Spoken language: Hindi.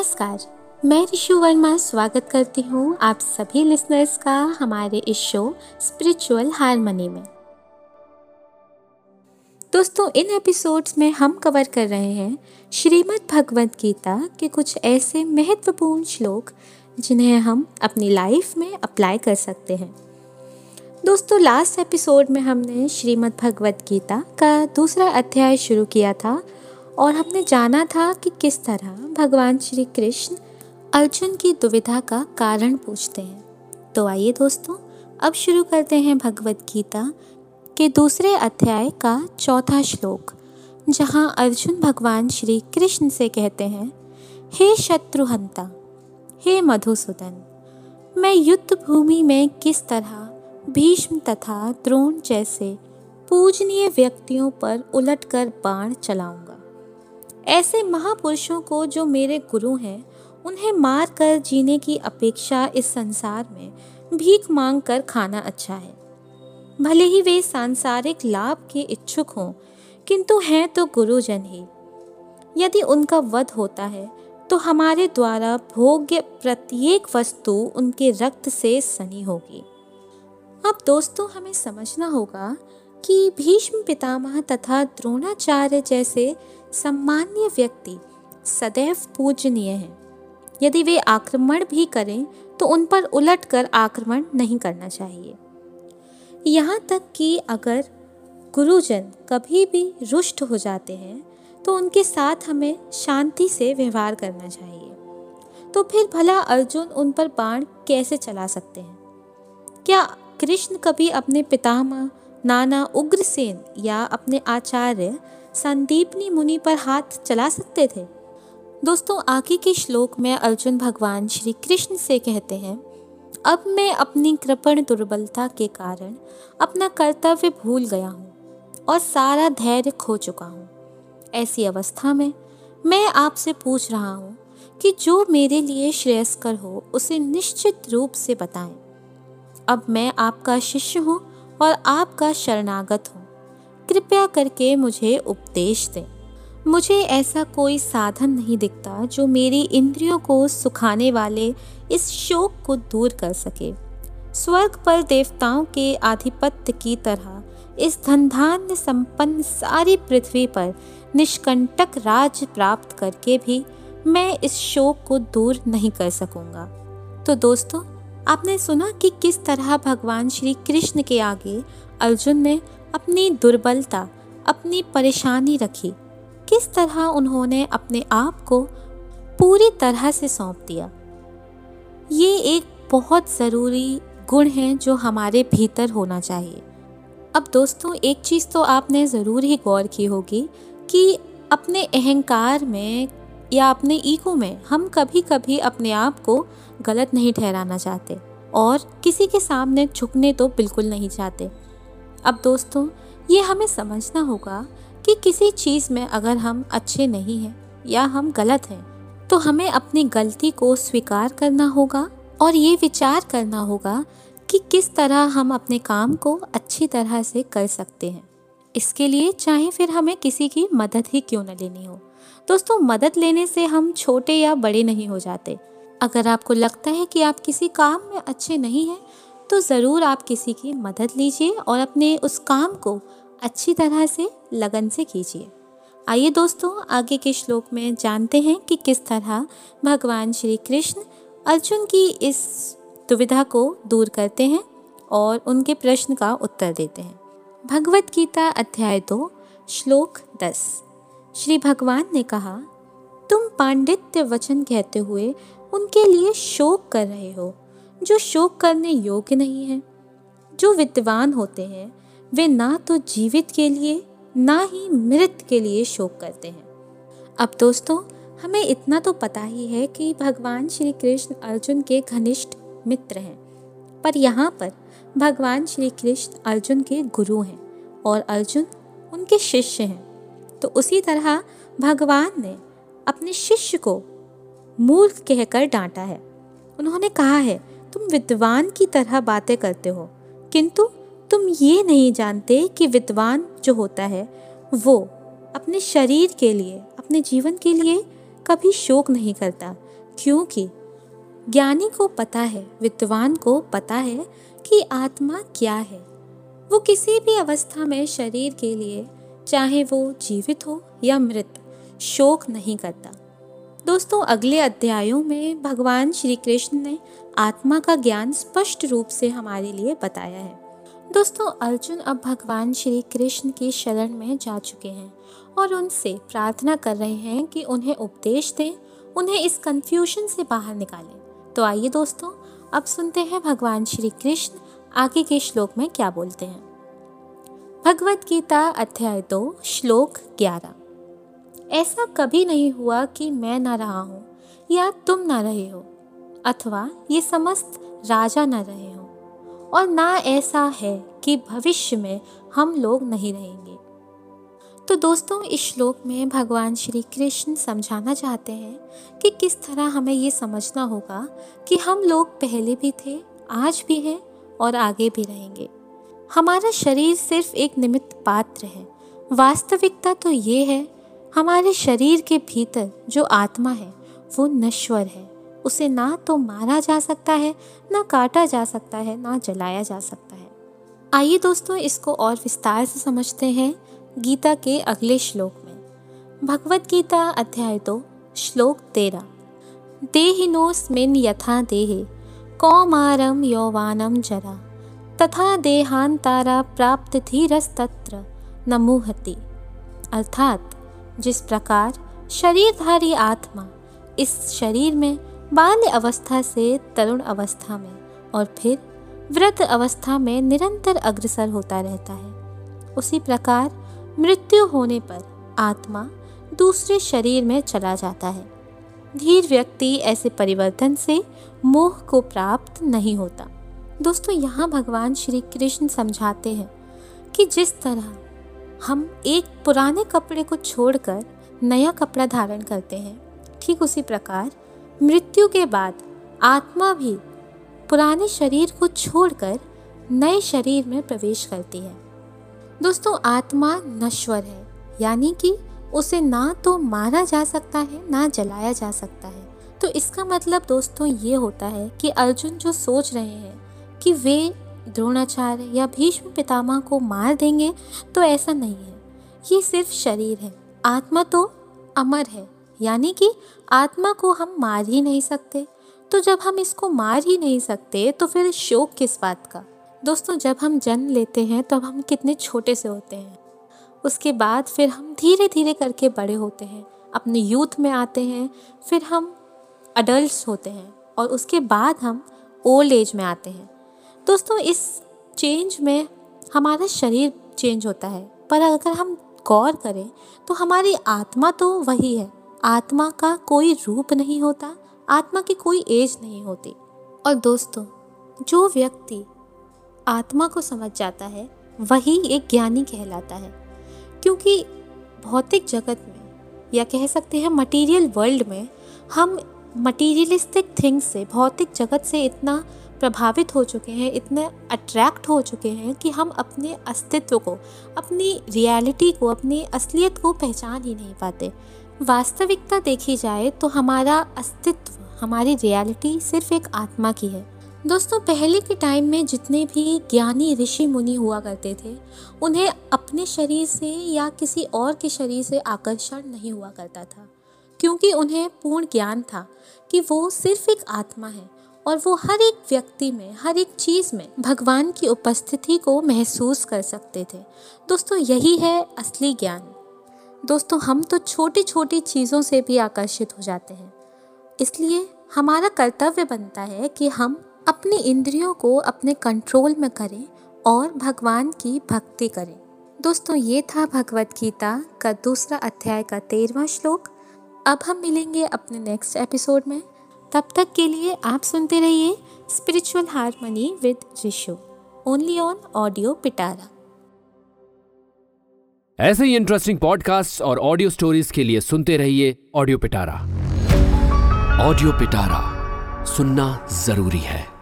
नमस्कार, मैं ऋषु वर्मा स्वागत करती हूँ आप सभी लिसनर्स का हमारे इस शो स्पिरिचुअल हारमोनी में। दोस्तों, इन एपिसोड्स में हम कवर कर रहे हैं श्रीमद् भगवद गीता के कुछ ऐसे महत्वपूर्ण श्लोक, जिन्हें हम अपनी लाइफ में अप्लाई कर सकते हैं। दोस्तों लास्ट एपिसोड में हमने श्रीमद् भगवद गीता का दूसरा अध्याय शुरू किया था और हमने जाना था कि किस तरह भगवान श्री कृष्ण अर्जुन की दुविधा का कारण पूछते हैं। तो आइए दोस्तों, अब शुरू करते हैं भगवत गीता के दूसरे अध्याय का चौथा श्लोक, जहाँ अर्जुन भगवान श्री कृष्ण से कहते हैं, हे शत्रुहंता, हे मधुसूदन, मैं युद्ध भूमि में किस तरह भीष्म तथा द्रोण जैसे पूजनीय व्यक्तियों पर उलटकर बाण चलाऊँगा? ऐसे महापुरुषों को जो मेरे गुरु हैं, उन्हें मार कर जीने की अपेक्षा इस संसार में भीख मांग कर खाना अच्छा है। भले ही वे सांसारिक लाभ के इच्छुक हों, किंतु हैं तो गुरुजन ही। यदि उनका वध होता है तो हमारे द्वारा भोग्य प्रत्येक वस्तु उनके रक्त से सनी होगी। अब दोस्तों, हमें समझना होगा कि भीष्म पितामह तथा द्रोणाचार्य जैसे सम्मान्य व्यक्ति सदैव पूजनीय हैं। यदि वे आक्रमण भी करें तो उन पर उलट कर आक्रमण नहीं करना चाहिए। यहाँ तक कि अगर गुरुजन कभी भी रुष्ट हो जाते हैं तो उनके साथ हमें शांति से व्यवहार करना चाहिए। तो फिर भला अर्जुन उन पर बाण कैसे चला सकते हैं? क्या कृष्ण कभी अपने पितामह, नाना उग्रसेन या अपने आचार्य संदीपनी मुनि पर हाथ चला सकते थे? दोस्तों, आगे के श्लोक में अर्जुन भगवान श्री कृष्ण से कहते हैं, अब मैं अपनी कृपण दुर्बलता के कारण अपना कर्तव्य भूल गया हूँ और सारा धैर्य खो चुका हूँ। ऐसी अवस्था में मैं आपसे पूछ रहा हूँ कि जो मेरे लिए श्रेयस्कर हो, उसे निश्चित रूप से बताएँ। अब मैं आपका शिष्य हूँ और आपका शरणागत हूँ। कृपया करके मुझे उपदेश दें। मुझे ऐसा कोई साधन नहीं दिखता जो मेरी इंद्रियों को सुखाने वाले इस शोक को दूर कर सके। स्वर्ग पर देवताओं के आधिपत्य की तरह इस धनधान्य संपन्न सारी पृथ्वी पर निष्कंटक राज प्राप्त करके भी मैं इस शोक को दूर नहीं कर सकूँगा। तो दोस्तों, आपने सुना कि किस तरह भगवान श्री कृष्ण के आगे अर्जुन ने अपनी दुर्बलता, अपनी परेशानी रखी। किस तरह उन्होंने अपने आप को पूरी तरह से सौंप दिया? ये एक बहुत ज़रूरी गुण है जो हमारे भीतर होना चाहिए। अब दोस्तों, एक चीज़ तो आपने ज़रूर ही गौर की होगी कि अपने अहंकार में या अपने ईगो में हम कभी कभी अपने आप को गलत नहीं ठहराना चाहते और किसी के सामने झुकने तो बिल्कुल नहीं चाहते। अब दोस्तों, ये हमें समझना होगा कि किसी चीज़ में अगर हम अच्छे नहीं हैं या हम गलत हैं तो हमें अपनी गलती को स्वीकार करना होगा और ये विचार करना होगा कि किस तरह हम अपने काम को अच्छी तरह से कर सकते हैं। इसके लिए चाहे फिर हमें किसी की मदद ही क्यों न लेनी हो। दोस्तों, मदद लेने से हम छोटे या बड़े नहीं हो जाते। अगर आपको लगता है कि आप किसी काम में अच्छे नहीं हैं तो ज़रूर आप किसी की मदद लीजिए और अपने उस काम को अच्छी तरह से लगन से कीजिए। आइए दोस्तों, आगे के श्लोक में जानते हैं कि किस तरह भगवान श्री कृष्ण अर्जुन की इस दुविधा को दूर करते हैं और उनके प्रश्न का उत्तर देते हैं। भगवत गीता अध्याय दो, श्लोक दस। श्री भगवान ने कहा, तुम पांडित्य वचन कहते हुए उनके लिए शोक कर रहे हो। जो शोक करने योग्य नहीं है, जो विद्वान होते हैं, वे ना तो जीवित के लिए, ना ही मृत के लिए शोक करते हैं। अब दोस्तों, हमें इतना तो पता ही है कि भगवान श्री कृष्ण अर्जुन के घनिष्ठ मित्र हैं। पर यहाँ पर भगवान श्री कृष्ण अर्जुन के गुरु हैं और अर्जुन उनके शिष्य हैं। तो उसी तरह भगवान ने अपने शिष्य को मूर्ख कहकर डांटा है। उन्होंने कहा है तुम विद्वान की तरह बातें करते हो। किंतु तुम ये नहीं जानते कि विद्वान जो होता है, वो अपने शरीर के लिए, अपने जीवन के लिए कभी शोक नहीं करता। क्योंकि ज्ञानी को पता है, विद्वान को पता है कि आत्मा क्या है। वो किसी भी अवस्था में शरीर के लिए, चाहे वो जीवित हो या मृत, शोक नहीं करता। दोस्तों, अगले अध्यायों में भगवान श्री कृष्ण ने आत्मा का ज्ञान स्पष्ट रूप से हमारे लिए बताया है। दोस्तों, अर्जुन अब भगवान श्री कृष्ण की शरण में जा चुके हैं और उनसे प्रार्थना कर रहे हैं कि उन्हें उपदेश दें, उन्हें इस कंफ्यूजन से बाहर निकालें। तो आइए दोस्तों, अब सुनते हैं भगवान श्री कृष्ण आगे के श्लोक में क्या बोलते हैं। भगवत गीता अध्याय दो, श्लोक ग्यारह। ऐसा कभी नहीं हुआ कि मैं ना रहा हूँ, या तुम ना रहे हो, अथवा ये समस्त राजा न रहे हो। और ना ऐसा है कि भविष्य में हम लोग नहीं रहेंगे। तो दोस्तों, इस श्लोक में भगवान श्री कृष्ण समझाना चाहते हैं कि किस तरह हमें ये समझना होगा कि हम लोग पहले भी थे, आज भी हैं और आगे भी रहेंगे। हमारा शरीर सिर्फ़ एक निमित्त पात्र है। वास्तविकता तो ये है हमारे शरीर के भीतर जो आत्मा है, वो नश्वर है। उसे ना तो मारा जा सकता है, ना काटा जा सकता है, ना जलाया जा सकता है। आइए दोस्तों, इसको और विस्तार से समझते हैं गीता के अगले श्लोक में। भगवत गीता अध्याय दो, श्लोक तेरह। देहिनोस्मिन यथा देहे कौमारम यौवानम जरा। तथा देहांतारा प्राप्त धीरस्तत्र नमुहति। अर्थात जिस प्रकार शरीरधारी आत्मा इस शरीर में बाल्य अवस्था से तरुण अवस्था में और फिर वृद्ध अवस्था में निरंतर अग्रसर होता रहता है। उसी प्रकार मृत्यु होने पर आत्मा दूसरे शरीर में चला जाता है। धीर व्यक्ति ऐसे परिवर्तन से मोह को प्राप्त नहीं होता। दोस्तों, यहाँ भगवान श्री कृष्ण समझाते हैं कि जिस तरह हम एक पुराने कपड़े को छोड़कर नया कपड़ा धारण करते हैं। ठीक उसी प्रकार, मृत्यु के बाद आत्मा भी पुराने शरीर को छोड़कर नए शरीर में प्रवेश करती है। दोस्तों, आत्मा नश्वर है, यानी कि उसे ना तो मारा जा सकता है, ना जलाया जा सकता है। तो इसका मतलब दोस्तों ये होता है कि अर्जुन जो सोच रहे हैं कि वे द्रोणाचार्य या भीष्म पितामह को मार देंगे तो ऐसा नहीं है। ये सिर्फ़ शरीर है। आत्मा तो अमर है। यानी कि आत्मा को हम मार ही नहीं सकते। तो जब हम इसको मार ही नहीं सकते तो फिर शोक किस बात का? दोस्तों, जब हम जन्म लेते हैं, तब हम कितने छोटे से होते हैं। उसके बाद फिर हम धीरे धीरे करके बड़े होते हैं। अपने यूथ में आते हैं, फिर हम अडल्ट होते हैं। और उसके बाद हम ओल्ड एज में आते हैं। दोस्तों, इस चेंज में हमारा शरीर चेंज होता है। पर अगर हम गौर करें तो हमारी आत्मा तो वही है। आत्मा का कोई रूप नहीं होता, आत्मा की कोई एज नहीं होती। और दोस्तों, जो व्यक्ति आत्मा को समझ जाता है, वही एक ज्ञानी कहलाता है। क्योंकि भौतिक जगत में, या कह सकते हैं मटेरियल वर्ल्ड में, हम मटीरियलिस्टिक थिंग्स से, भौतिक जगत से इतना प्रभावित हो चुके हैं, इतने अट्रैक्ट हो चुके हैं कि हम अपने अस्तित्व को, अपनी रियलिटी को, अपनी असलियत को पहचान ही नहीं पाते। वास्तविकता देखी जाए तो हमारा अस्तित्व, हमारी रियलिटी सिर्फ़ एक आत्मा की है। दोस्तों, पहले के टाइम में जितने भी ज्ञानी ऋषि मुनि हुआ करते थे, उन्हें अपने शरीर से या किसी और के शरीर से आकर्षण नहीं हुआ करता था, क्योंकि उन्हें पूर्ण ज्ञान था कि वो सिर्फ़ एक आत्मा है। और वो हर एक व्यक्ति में, हर एक चीज़ में भगवान की उपस्थिति को महसूस कर सकते थे। दोस्तों, यही है असली ज्ञान। दोस्तों, हम तो छोटी छोटी चीज़ों से भी आकर्षित हो जाते हैं। इसलिए हमारा कर्तव्य बनता है कि हम अपनी इंद्रियों को अपने कंट्रोल में करें और भगवान की भक्ति करें। दोस्तों, ये था भगवत गीता का दूसरा अध्याय का तेरवा श्लोक। अब हम मिलेंगे अपने नेक्स्ट एपिसोड में। तब तक के लिए आप सुनते रहिए spiritual harmony with Risho only on audio Pitara ऐसे ही इंटरेस्टिंग पॉडकास्ट और ऑडियो स्टोरीज के लिए सुनते रहिए ऑडियो पिटारा ऑडियो पिटारा सुनना ज़रूरी है।